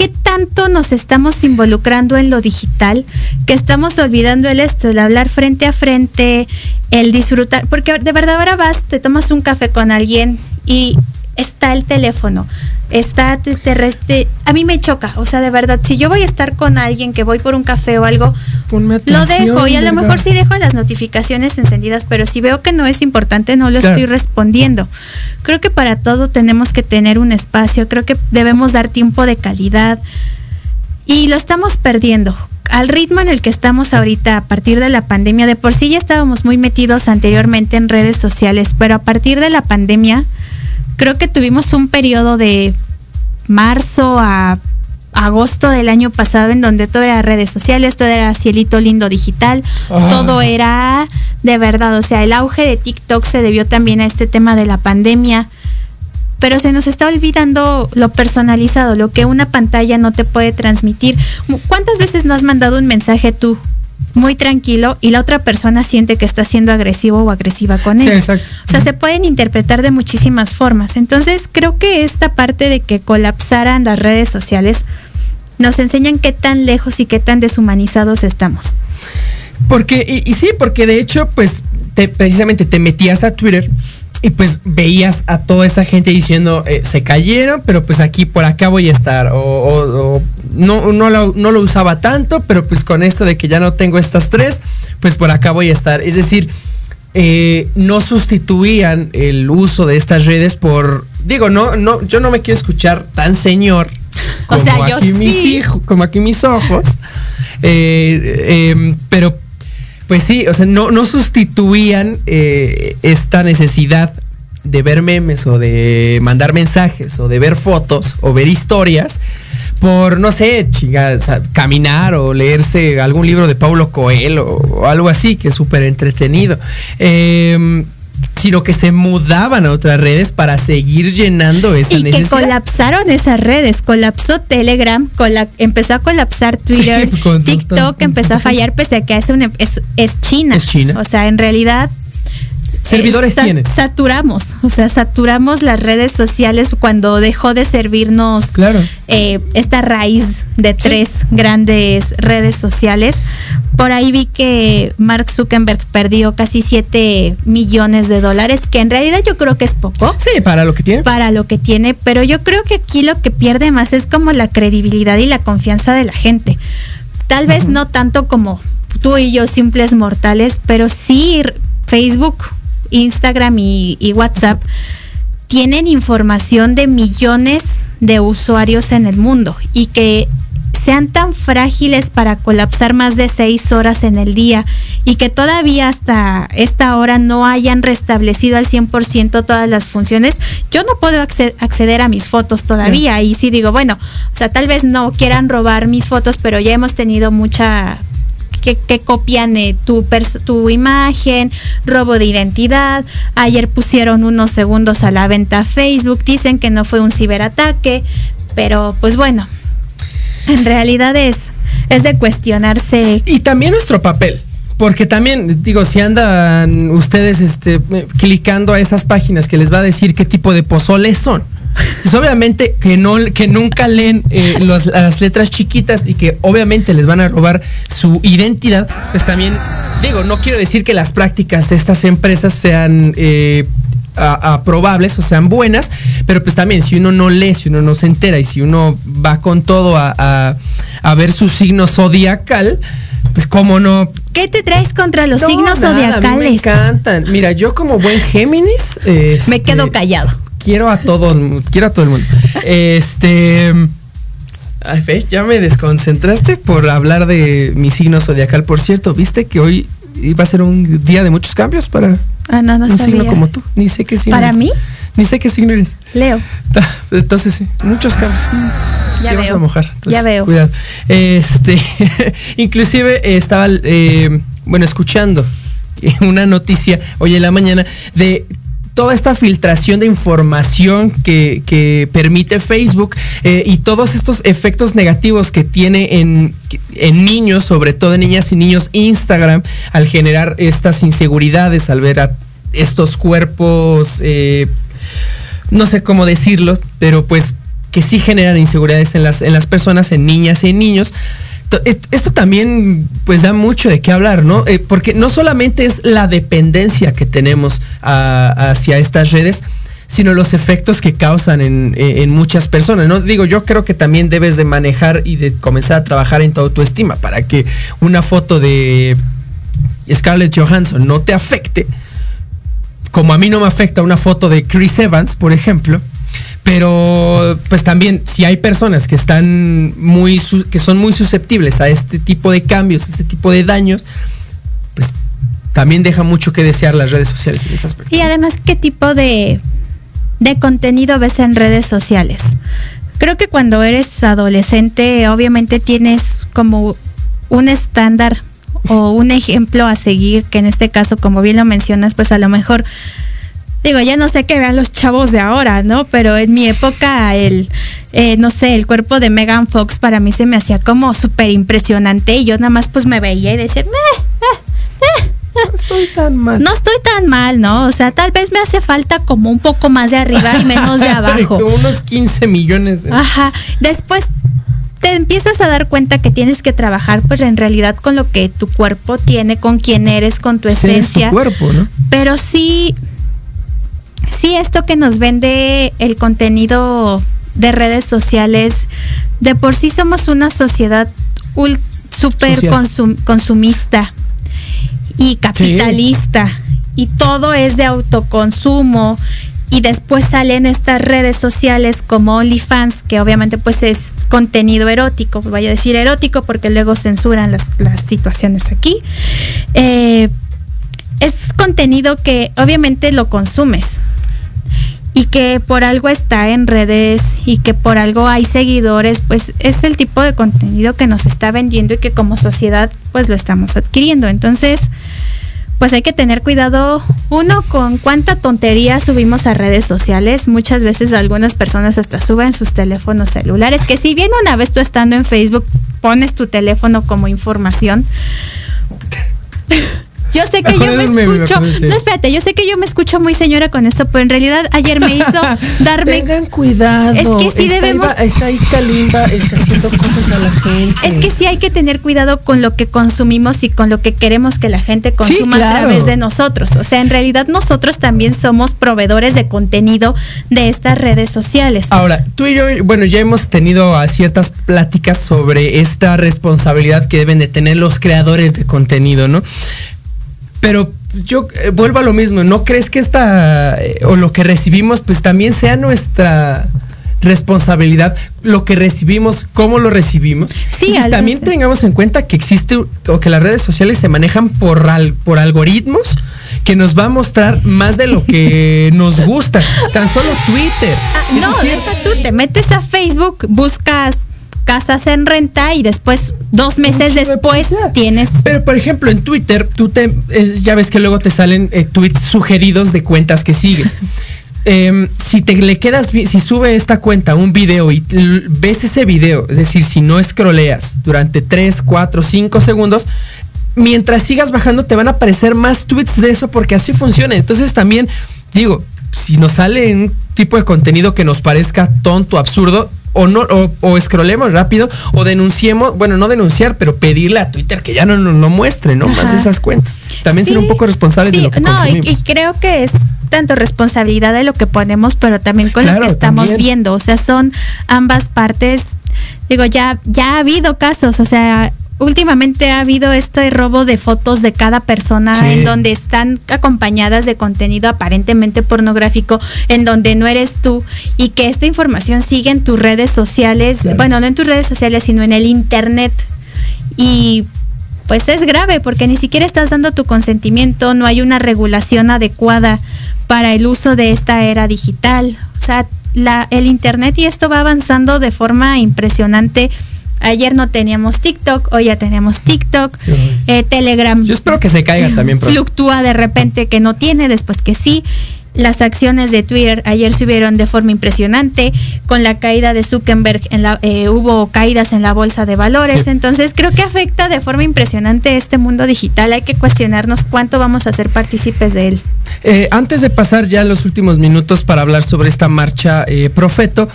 ¿qué tanto nos estamos involucrando en lo digital? Que estamos olvidando el esto, el hablar frente a frente, el disfrutar, porque de verdad ahora vas, te tomas un café con alguien y está el teléfono, está te, te reste- a mí me choca, o sea, de verdad, si yo voy a estar con alguien que voy por un café o algo, lo dejo y a lo mejor sí dejo las notificaciones encendidas, pero si veo que no es importante, no lo Claro. estoy respondiendo. Creo que para todo tenemos que tener un espacio, creo que debemos dar tiempo de calidad y lo estamos perdiendo. Al ritmo en el que estamos ahorita, a partir de la pandemia, de por sí ya estábamos muy metidos anteriormente en redes sociales, pero a partir de la pandemia, creo que tuvimos un periodo de marzo a agosto del año pasado en donde todo era redes sociales, todo era cielito lindo digital, Ah. todo era de verdad, o sea, el auge de TikTok se debió también a este tema de la pandemia, pero se nos está olvidando lo personalizado, lo que una pantalla no te puede transmitir. ¿Cuántas veces no has mandado un mensaje tú muy tranquilo y la otra persona siente que está siendo agresivo o agresiva con Sí, él? exacto. O sea, se pueden interpretar de muchísimas formas. Entonces, creo que esta parte de que colapsaran las redes sociales nos enseñan qué tan lejos y qué tan deshumanizados estamos. Porque, y, y sí, porque de hecho, pues, te- precisamente te metías a Twitter y pues veías a toda esa gente diciendo, eh, se cayeron, pero pues aquí por acá voy a estar. O, o- o no, no, lo, no lo usaba tanto, pero pues con esto de que ya no tengo estas tres, pues por acá voy a estar. Es decir, eh, no sustituían el uso de estas redes por, digo, no, no, yo no me quiero escuchar tan señor O como sea, yo aquí mis hijos, como aquí mis ojos. Eh, pero, pues sí, o sea, no, no sustituían eh, esta necesidad de ver memes o de mandar mensajes o de ver fotos o ver historias por, no sé, chinga, o sea, caminar o leerse algún libro de Paulo Coelho o, algo así, que es súper entretenido. Em, sino que se mudaban a otras redes para seguir llenando esa y que necesidad. colapsaron esas redes, colapsó Telegram, cola- empezó a colapsar Twitter, Sí, TikTok empezó a fallar pese a que es, una- es, es China. Es China. O sea, en realidad Servidores eh, sa- tiene. Saturamos, o sea, saturamos las redes sociales cuando dejó de servirnos Claro. eh, esta raíz de tres grandes redes sociales. Por ahí vi que Mark Zuckerberg perdió casi 7 millones de dólares, que en realidad yo creo que es poco Sí, para lo que tiene. para lo que tiene, pero yo creo que aquí lo que pierde más es como la credibilidad y la confianza de la gente. Tal vez no tanto como tú y yo simples mortales, pero sí Facebook, Instagram y, y WhatsApp tienen información de millones de usuarios en el mundo y que sean tan frágiles para colapsar más de seis horas en el día y que todavía hasta esta hora no hayan restablecido al 100% todas las funciones, yo no puedo acce- acceder a mis fotos todavía. Y sí digo, bueno, o sea, tal vez no quieran robar mis fotos, pero ya hemos tenido mucha que, copian eh, tu, tu imagen, robo de identidad. Ayer pusieron unos segundos a la venta Facebook, dicen que no fue un ciberataque, pero pues bueno, en realidad es, es de cuestionarse. Y también nuestro papel. Porque también, digo, si andan ustedes este, clicando a esas páginas que les va a decir qué tipo de pozoles son. Pues obviamente que no, que nunca leen eh, los- las letras chiquitas y que obviamente les van a robar su identidad, pues también, digo, no quiero decir que las prácticas de estas empresas sean eh, aprobables o sean buenas, pero pues también si uno no lee, si uno no se entera y si uno va con todo a, a- a ver su signo zodiacal, pues cómo no ¿Qué te traes contra los no, signos nada, a mí Me zodiacales? encantan. Mira, yo como buen Géminis. este, Me quedo callado. Quiero a todo, quiero a todo el mundo. Este. Ay, fe, ya me desconcentraste por hablar de mi signo zodiacal. Por cierto, ¿viste que hoy iba a ser un día de muchos cambios para Ah, no, no un signo como tú? Ni sé qué signo ¿Para eres. mí? Ni sé qué signo eres. Leo, Entonces, sí, muchos cambios. ya Te vas veo. a mojar. entonces, ya veo. Cuidado. Este, inclusive estaba, eh, bueno, escuchando una noticia hoy en la mañana de toda esta filtración de información que, permite Facebook eh, y todos estos efectos negativos que tiene en, en niños, sobre todo en niñas y niños, Instagram, al generar estas inseguridades, al ver a estos cuerpos eh, no sé cómo decirlo, pero pues que sí generan inseguridades en las, en las personas, en niñas y en niños. Esto también pues da mucho de qué hablar, ¿no? Eh, porque no solamente es la dependencia que tenemos a- hacia estas redes, sino los efectos que causan en muchas personas, ¿no? Digo, yo creo que también debes de manejar y de comenzar a trabajar en tu autoestima para que una foto de Scarlett Johansson no te afecte, como a mí no me afecta una foto de Chris Evans, por ejemplo, pero pues también si hay personas que están muy que son muy susceptibles a este tipo de cambios, este tipo de daños, pues también deja mucho que desear las redes sociales en ese aspecto. Y además, ¿qué tipo de, de contenido ves en redes sociales? Creo que cuando eres adolescente, obviamente tienes como un estándar o un ejemplo a seguir, que en este caso, como bien lo mencionas, pues a lo mejor, digo, ya no sé qué vean los chavos de ahora, ¿no? Pero en mi época, el, eh, no sé, el cuerpo de Megan Fox para mí se me hacía como súper impresionante y yo nada más pues me veía y decía, "Meh, eh, eh, No estoy tan mal. no estoy tan mal, ¿no? O sea, tal vez me hace falta como un poco más de arriba y menos de abajo. Como unos 15 millones de... Ajá. Después te empiezas a dar cuenta que tienes que trabajar, pues en realidad con lo que tu cuerpo tiene, con quién eres, con tu Ese es tu esencia. cuerpo, ¿no? Pero sí, sí esto que nos vende el contenido de redes sociales, de por sí somos una sociedad súper consum- consumista y capitalista y todo es de autoconsumo y después salen estas redes sociales como OnlyFans que obviamente pues es contenido erótico, vaya a decir erótico porque luego censuran las, las situaciones aquí. Eh, es contenido que obviamente lo consumes y que por algo está en redes y que por algo hay seguidores, pues es el tipo de contenido que nos está vendiendo y que como sociedad pues lo estamos adquiriendo. Entonces, pues hay que tener cuidado, uno, con cuánta tontería subimos a redes sociales. Muchas veces algunas personas hasta suben sus teléfonos celulares, que si bien una vez tú estando en Facebook pones tu teléfono como información, yo sé que yo me escucho, no espérate, yo sé que yo me escucho muy señora con esto, pero en realidad ayer me hizo darme Tengan cuidado. Es que sí debemos- Iba- está ahí Kalimba, está haciendo cosas a la gente. Es que sí hay que tener cuidado con lo que consumimos y con lo que queremos que la gente consuma a claro. través de nosotros. O sea, en realidad nosotros también somos proveedores de contenido de estas redes sociales. Ahora, tú y yo, bueno, ya hemos tenido ah, ciertas pláticas sobre esta responsabilidad que deben de tener los creadores de contenido, ¿no? Pero yo eh, vuelvo a lo mismo, ¿no crees que esta, eh, o lo que recibimos, pues también sea nuestra responsabilidad, lo que recibimos, cómo lo recibimos? Sí, al- también sí. tengamos en cuenta que existe, o que las redes sociales se manejan por, al- por algoritmos que nos va a mostrar más de lo que nos gusta. Tan solo Twitter. Ah, no, decir, deja tú, te metes a Facebook, buscas casas en renta y después, dos meses después, tienes... Pero por ejemplo en Twitter, tú te eh, ya ves que luego te salen eh, tweets sugeridos de cuentas que sigues. Em, si te le quedas, si sube esta cuenta un video y ves ese video, es decir, si no scrolleas durante 3, 4, 5 segundos, mientras sigas bajando te van a aparecer más tweets de eso porque así funciona. Entonces también digo, si nos sale un tipo de contenido que nos parezca tonto, absurdo, o no, o, o scrollemos rápido, o denunciemos, bueno, no denunciar, pero pedirle a Twitter que ya no nos no, muestre, ¿no? Más esas cuentas. También ser un poco responsables de lo que no, y, consumimos. y creo que es tanto responsabilidad de lo que ponemos, pero también con lo que estamos también. viendo. O sea, son ambas partes. Digo, ya, ya ha habido casos, o sea, últimamente ha habido este robo de fotos de cada persona Sí. en donde están acompañadas de contenido aparentemente pornográfico, en donde no eres tú, y que esta información sigue en tus redes sociales, Claro. bueno, no en tus redes sociales, sino en el internet. Y pues es grave porque ni siquiera estás dando tu consentimiento, no hay una regulación adecuada para el uso de esta era digital. O sea, la, el Internet y esto va avanzando de forma impresionante. Ayer no teníamos TikTok, hoy ya tenemos TikTok, eh, Telegram Yo espero que se caiga también pronto. fluctúa de repente que no tiene, después que sí. Las acciones de Twitter ayer subieron de forma impresionante. Con la caída de Zuckerberg en la, eh, hubo caídas en la bolsa de valores. Sí. Entonces creo que afecta de forma impresionante este mundo digital. Hay que cuestionarnos cuánto vamos a ser partícipes de él. Eh, antes de pasar ya los últimos minutos para hablar sobre esta marcha eh, Profeto,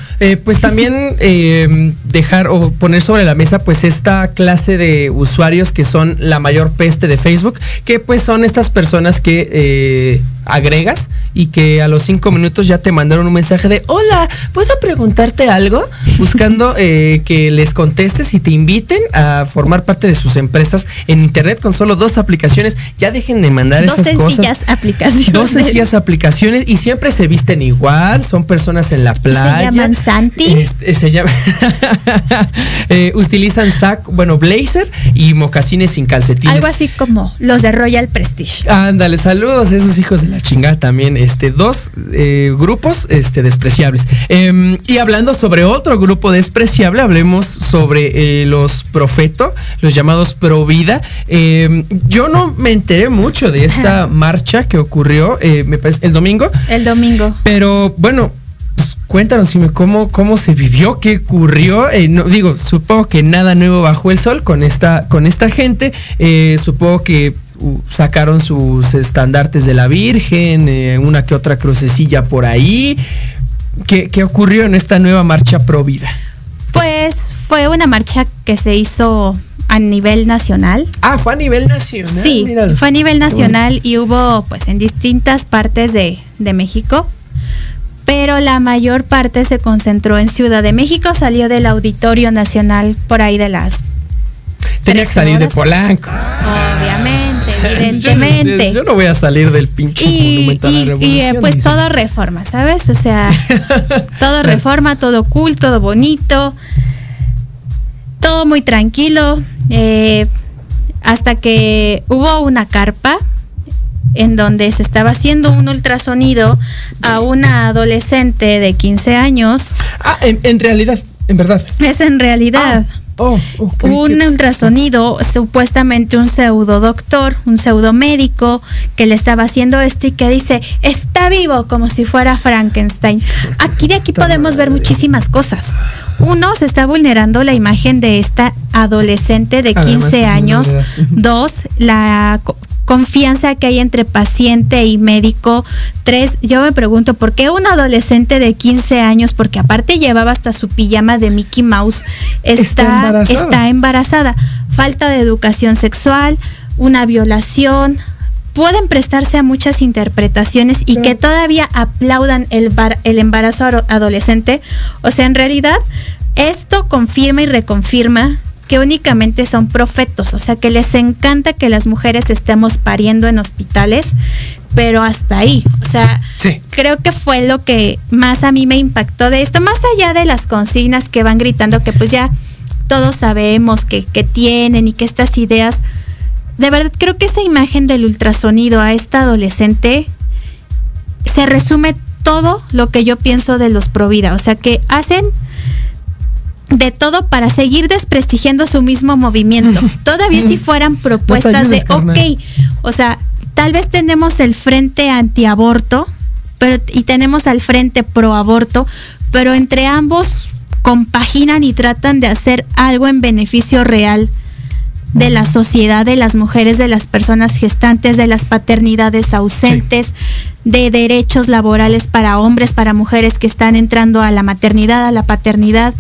pues también dejar o poner sobre la mesa pues esta clase de usuarios que son la mayor peste de Facebook, que pues son estas personas que agregas y que a los cinco minutos ya te mandaron un mensaje de hola, ¿puedo preguntarte algo? Buscando eh, que les contestes y te inviten a formar parte de sus empresas en internet con solo dos aplicaciones. Ya dejen de mandar Dos esas cosas sencillas aplicaciones. dos sencillas aplicaciones y siempre se visten igual, son personas en la playa. llaman Santi. Este, se llama- Eh, utilizan sac, bueno, blazer y mocasines sin calcetines. Algo así como los de Royal Prestige. Ándale, saludos a esos hijos de la chingada también. Este, dos eh, grupos este, despreciables. Em, y hablando sobre otro grupo despreciable, hablemos sobre eh, los profeto, los llamados pro vida. Em, yo no me enteré mucho de esta marcha que ocurrió, eh, me parece, el domingo. El domingo. Pero bueno, pues, cuéntanos cómo, cómo se vivió, qué ocurrió. Eh, no, digo, supongo que nada nuevo bajo el sol con esta, con esta gente. Eh, supongo que sacaron sus estandartes de la Virgen, eh, una que otra crucecilla por ahí. ¿Qué, qué ocurrió en esta nueva marcha pro vida? Pues fue una marcha que se hizo a nivel nacional. Ah, fue a nivel nacional. Sí, míralo. fue a nivel nacional y hubo pues en distintas partes de, de México, pero la mayor parte se concentró en Ciudad de México, salió del Auditorio Nacional por ahí de las... Tenía que salir de. Polanco. Obviamente, evidentemente. Yo, yo no voy a salir del pinche y, monumento a la y- y, eh, pues dice. todo reforma, ¿sabes? O sea, todo reforma, todo cool, todo bonito, todo muy tranquilo, eh, hasta que hubo una carpa en donde se estaba haciendo un ultrasonido a una adolescente de 15 años. Ah, en, en realidad, en verdad. Es en realidad. Oh, oh, un ultrasonido, supuestamente un pseudo doctor, un pseudo médico que le estaba haciendo esto y que dice, está vivo, como si fuera Frankenstein. Aquí de aquí podemos ver muchísimas cosas. Uno, se está vulnerando la imagen de esta adolescente de Además, 15 es menor años. Dos, la co- confianza que hay entre paciente y médico. Tres, yo me pregunto, ¿por qué un adolescente de 15 años, porque aparte llevaba hasta su pijama de Mickey Mouse, Está está, embarazada. está embarazada? Falta de educación sexual, una violación. Pueden prestarse a muchas interpretaciones y que todavía aplaudan el, bar- el embarazo adolescente. O sea, en realidad, esto confirma y reconfirma que únicamente son profetos, o sea, que les encanta que las mujeres estemos pariendo en hospitales, pero hasta ahí, o sea, Sí. creo que fue lo que más a mí me impactó de esto, más allá de las consignas que van gritando, que pues ya todos sabemos que, que tienen y que estas ideas, de verdad creo que esa imagen del ultrasonido a esta adolescente se resume todo lo que yo pienso de los Provida, o sea que hacen de todo para seguir desprestigiando su mismo movimiento. Todavía si fueran propuestas ayudes, de, carnal. ok, o sea, tal vez tenemos el frente antiaborto, pero y tenemos al frente proaborto, pero entre ambos compaginan y tratan de hacer algo en beneficio real de la sociedad, de las mujeres, de las personas gestantes, de las paternidades ausentes, de derechos laborales para hombres, para mujeres que están entrando a la maternidad, a la paternidad.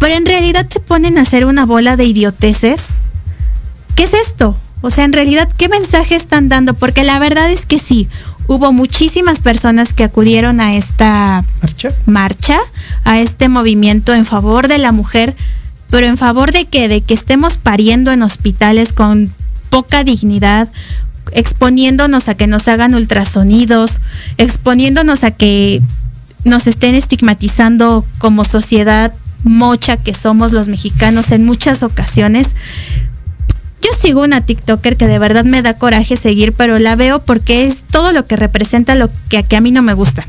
Pero en realidad se ponen a hacer una bola de idioteces. ¿Qué es esto? O sea, en realidad, ¿qué mensaje están dando? Porque la verdad es que sí, hubo muchísimas personas que acudieron a esta ¿Marcha? marcha, a este movimiento en favor de la mujer, pero en favor de que de que estemos pariendo en hospitales con poca dignidad, exponiéndonos a que nos hagan ultrasonidos, exponiéndonos a que nos estén estigmatizando como sociedad mocha que somos los mexicanos en muchas ocasiones. Yo sigo una TikToker que de verdad me da coraje seguir, pero la veo porque es todo lo que representa lo que, que a mí no me gusta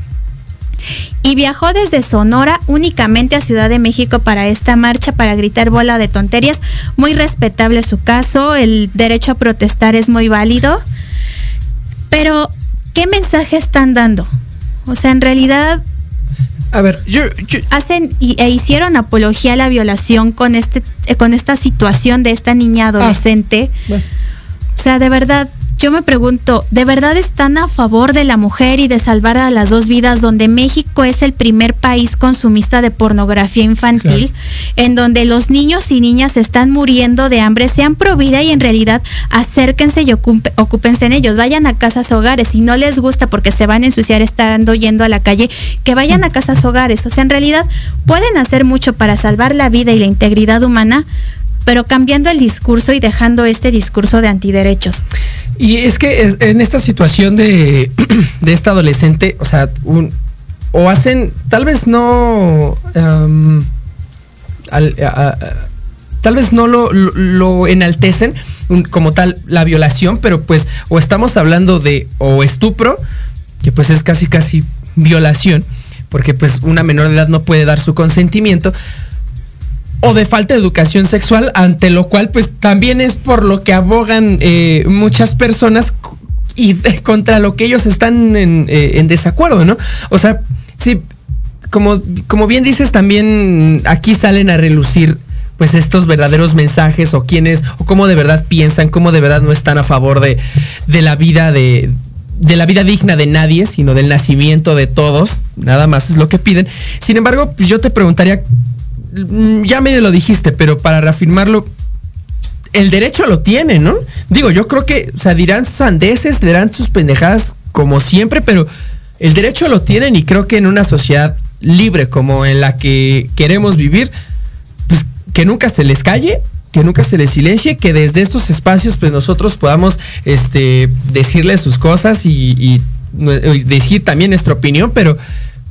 y viajó desde Sonora únicamente a Ciudad de México para esta marcha, para gritar bola de tonterías. Muy respetable su caso, el derecho a protestar es muy válido. Pero, ¿qué mensaje están dando? O sea, en realidad A ver, yo, yo- hacen y, e hicieron apología a la violación con este eh, con esta situación de esta niña adolescente. bueno, O sea, de verdad, yo me pregunto, ¿de verdad están a favor de la mujer y de salvar a las dos vidas donde México es el primer país consumista de pornografía infantil, en donde los niños y niñas están muriendo de hambre, sean pro vida y en realidad acérquense y ocúpense en ellos, vayan a casas hogares, si no les gusta porque se van a ensuciar estando yendo a la calle, que vayan a casas hogares, o sea, en realidad pueden hacer mucho para salvar la vida y la integridad humana, pero cambiando el discurso y dejando este discurso de antiderechos. Y es que en esta situación de, de esta adolescente, o sea, o hacen, tal vez no, a- tal vez no lo, lo- enaltecen como tal la violación, pero pues o estamos hablando de o estupro, que pues es casi casi violación, porque pues una menor de edad no puede dar su consentimiento, o de falta de educación sexual, ante lo cual pues también es por lo que abogan eh, muchas personas y contra lo que ellos están en, eh, en desacuerdo, ¿no? O sea, sí, como, como bien dices, también aquí salen a relucir pues estos verdaderos mensajes o quienes, o cómo de verdad piensan, cómo de verdad no están a favor de, de la vida de, de la vida digna de nadie, sino del nacimiento de todos, nada más es lo que piden. Sin embargo, yo te preguntaría, ya medio lo dijiste, pero para reafirmarlo, el derecho lo tiene, ¿no? Digo, yo creo que, o sea, dirán sandeces, dirán sus pendejadas como siempre, pero el derecho lo tienen y creo que en una sociedad libre como en la que queremos vivir, pues que nunca se les calle, que nunca se les silencie, que desde estos espacios pues nosotros podamos este, decirles sus cosas y decir también nuestra opinión, pero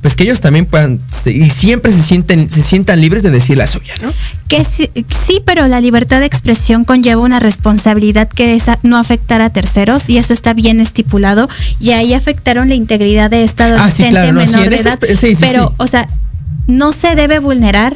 pues que ellos también puedan y siempre se sienten se sientan libres de decir la suya, ¿no? Que sí, sí, pero la libertad de expresión conlleva una responsabilidad que es no afectar a terceros y eso está bien estipulado y ahí afectaron la integridad de esta Ah, sí, adolescente claro, no, sí, menor en de edad. sí, sí, pero, sí. o sea, no se debe vulnerar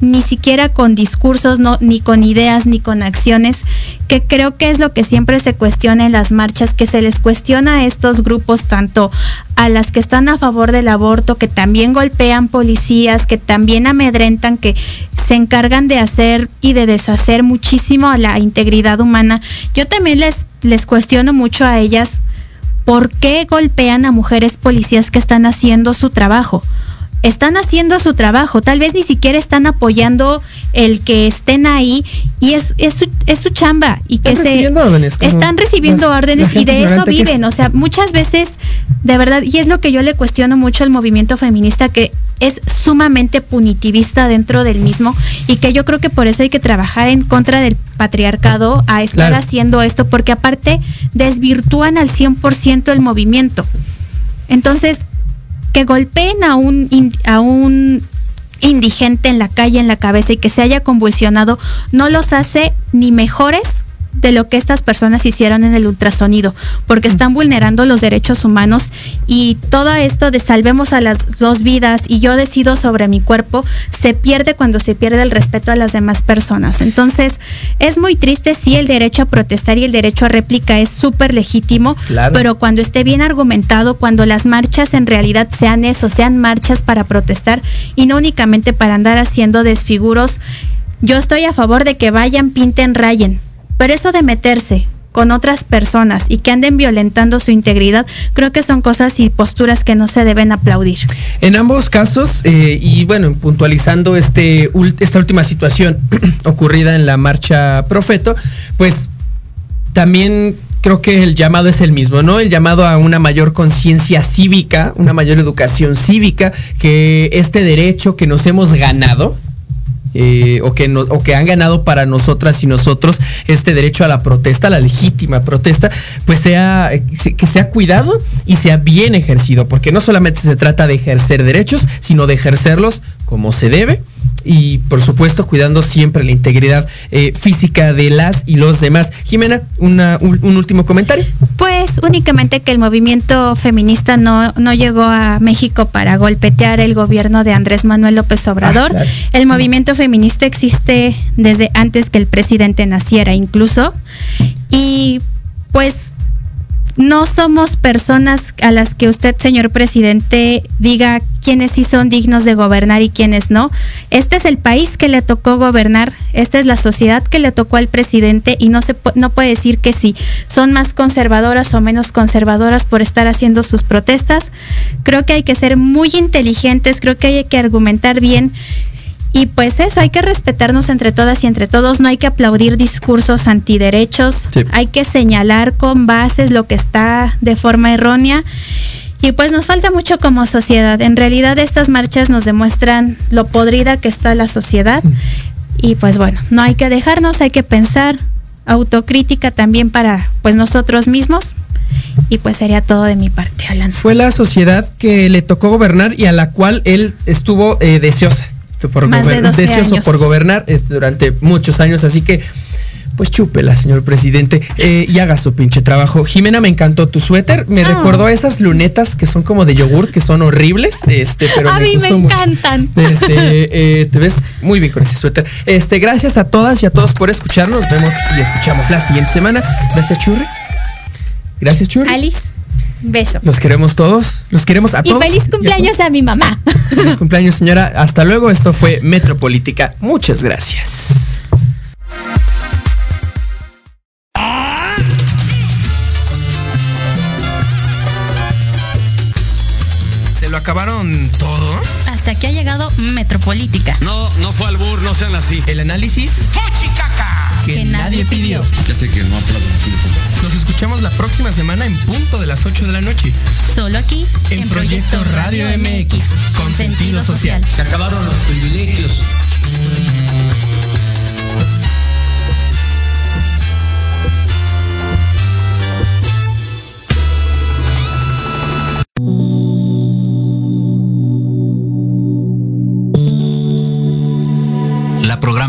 ni siquiera con discursos, no, ni con ideas, ni con acciones, que creo que es lo que siempre se cuestiona en las marchas, que se les cuestiona a estos grupos, tanto a las que están a favor del aborto, que también golpean policías, que también amedrentan, que se encargan de hacer y de deshacer muchísimo a la integridad humana. Yo también les, les cuestiono mucho a ellas por qué golpean a mujeres policías que están haciendo su trabajo están haciendo su trabajo, tal vez ni siquiera están apoyando el que estén ahí y es, es, su, es su chamba y que Están se recibiendo órdenes, como están recibiendo las- órdenes y de eso que es. viven, o sea, muchas veces de verdad y es lo que yo le cuestiono mucho al movimiento feminista que es sumamente punitivista dentro del mismo y que yo creo que por eso hay que trabajar en contra del patriarcado a estar Claro. haciendo esto porque aparte desvirtúan al 100% el movimiento. Entonces, que golpeen a un, a un indigente en la calle, en la cabeza y que se haya convulsionado, no los hace ni mejores de lo que estas personas hicieron en el ultrasonido, porque están vulnerando los derechos humanos y todo esto de salvemos a las dos vidas y yo decido sobre mi cuerpo, se pierde cuando se pierde el respeto a las demás personas. Entonces, es muy triste, sí, el derecho a protestar y el derecho a réplica es súper legítimo, Claro. pero cuando esté bien argumentado, cuando las marchas en realidad sean eso, sean marchas para protestar y no únicamente para andar haciendo desfiguros, yo estoy a favor de que vayan, pinten, rayen, pero eso de meterse con otras personas y que anden violentando su integridad, creo que son cosas y posturas que no se deben aplaudir. En ambos casos, eh, y bueno, puntualizando este, esta última situación ocurrida en la marcha Profeto, pues también creo que el llamado es el mismo, ¿no? El llamado a una mayor conciencia cívica, una mayor educación cívica, que este derecho que nos hemos ganado, eh, o, que o que han ganado para nosotras y nosotros este derecho a la protesta, la legítima protesta, pues sea se- que sea cuidado y sea bien ejercido, porque no solamente se trata de ejercer derechos, sino de ejercerlos como se debe y por supuesto cuidando siempre la integridad eh, física de las y los demás. Jimena, una- un, un último comentario. Pues únicamente que el movimiento feminista no, no llegó a México para golpetear el gobierno de Andrés Manuel López Obrador. Ah, claro. El movimiento feminista existe desde antes que el presidente naciera incluso. Y pues no somos personas a las que usted, señor presidente, diga quiénes sí son dignos de gobernar y quiénes no. Este es el país que le tocó gobernar, esta es la sociedad que le tocó al presidente y no se no puede decir que sí son más conservadoras o menos conservadoras por estar haciendo sus protestas. Creo que hay que ser muy inteligentes, creo que hay que argumentar bien y pues eso, hay que respetarnos entre todas y entre todos, no hay que aplaudir discursos antiderechos, Sí. hay que señalar con bases lo que está de forma errónea. Y pues nos falta mucho como sociedad. En realidad estas marchas nos demuestran lo podrida que está la sociedad. Y pues bueno, no hay que dejarnos, hay que pensar, autocrítica también para pues nosotros mismos. Y pues sería todo de mi parte, Alan. Fue la sociedad que le tocó gobernar y a la cual él estuvo eh, deseosa. Por Más de gober- 12 deseoso años. por gobernar este, durante muchos años. Así que, pues chúpela, señor presidente, eh, y haga su pinche trabajo. Jimena, me encantó tu suéter. Me Ah. recordó a esas lunetas que son como de yogurt, que son horribles. Este, pero A mí me gustó mucho. encantan. Este, eh, te ves muy bien con ese suéter. Este, gracias a todas y a todos por escucharnos. Nos vemos y escuchamos la siguiente semana. Gracias, Churri. Gracias, Churri. Alice, beso. Los queremos todos. Los queremos a Y todos. feliz y a cumpleaños a mi mamá. Feliz cumpleaños, señora. Hasta luego. Esto fue Metropolítica. Muchas gracias. ¿Se lo acabaron todo? Hasta aquí ha llegado Metropolítica. No, no fue albur, no sean así. El análisis que, Que nadie pidió. Ya sé que no aplaudo. Nos escuchamos la próxima semana en punto de las 8 de la noche. Solo aquí En, Proyecto Radio MX, con sentido social. Se acabaron los privilegios. La